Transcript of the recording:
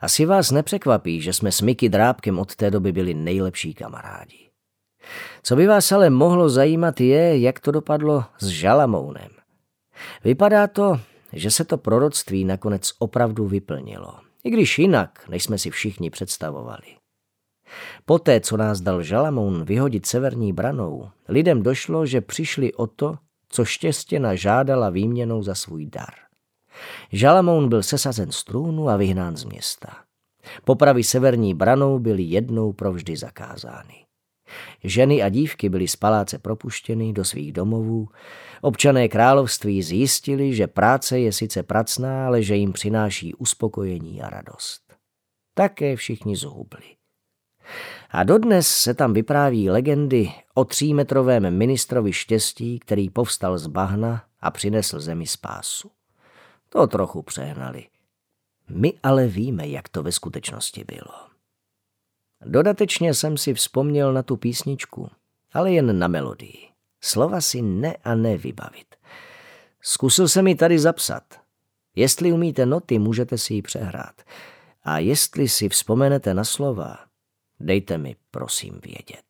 Asi vás nepřekvapí, že jsme s Miky Drábkem od té doby byli nejlepší kamarádi. Co by vás ale mohlo zajímat je, jak to dopadlo s Žalamounem. Vypadá to, že se to proroctví nakonec opravdu vyplnilo. I když jinak, než jsme si všichni představovali. Poté, co nás dal Žalamoun vyhodit severní branou, lidem došlo, že přišli o to, co štěstěna žádala výměnou za svůj dar. Žalamoun byl sesazen z trůnu a vyhnán z města. Popravy severní branou byly jednou provždy zakázány. Ženy a dívky byly z paláce propuštěny do svých domovů. Občané království zjistili, že práce je sice pracná, ale že jim přináší uspokojení a radost. Také všichni zhubli. A dodnes se tam vypráví legendy o třímetrovém ministrovi štěstí, který povstal z bahna a přinesl zemi spásu. To trochu přehnali. My ale víme, jak to ve skutečnosti bylo. Dodatečně jsem si vzpomněl na tu písničku, ale jen na melodii. Slova si ne a ne vybavit. Zkusil jsem ji tady zapsat. Jestli umíte noty, můžete si ji přehrát. A jestli si vzpomenete na slova, dejte mi prosím vědět.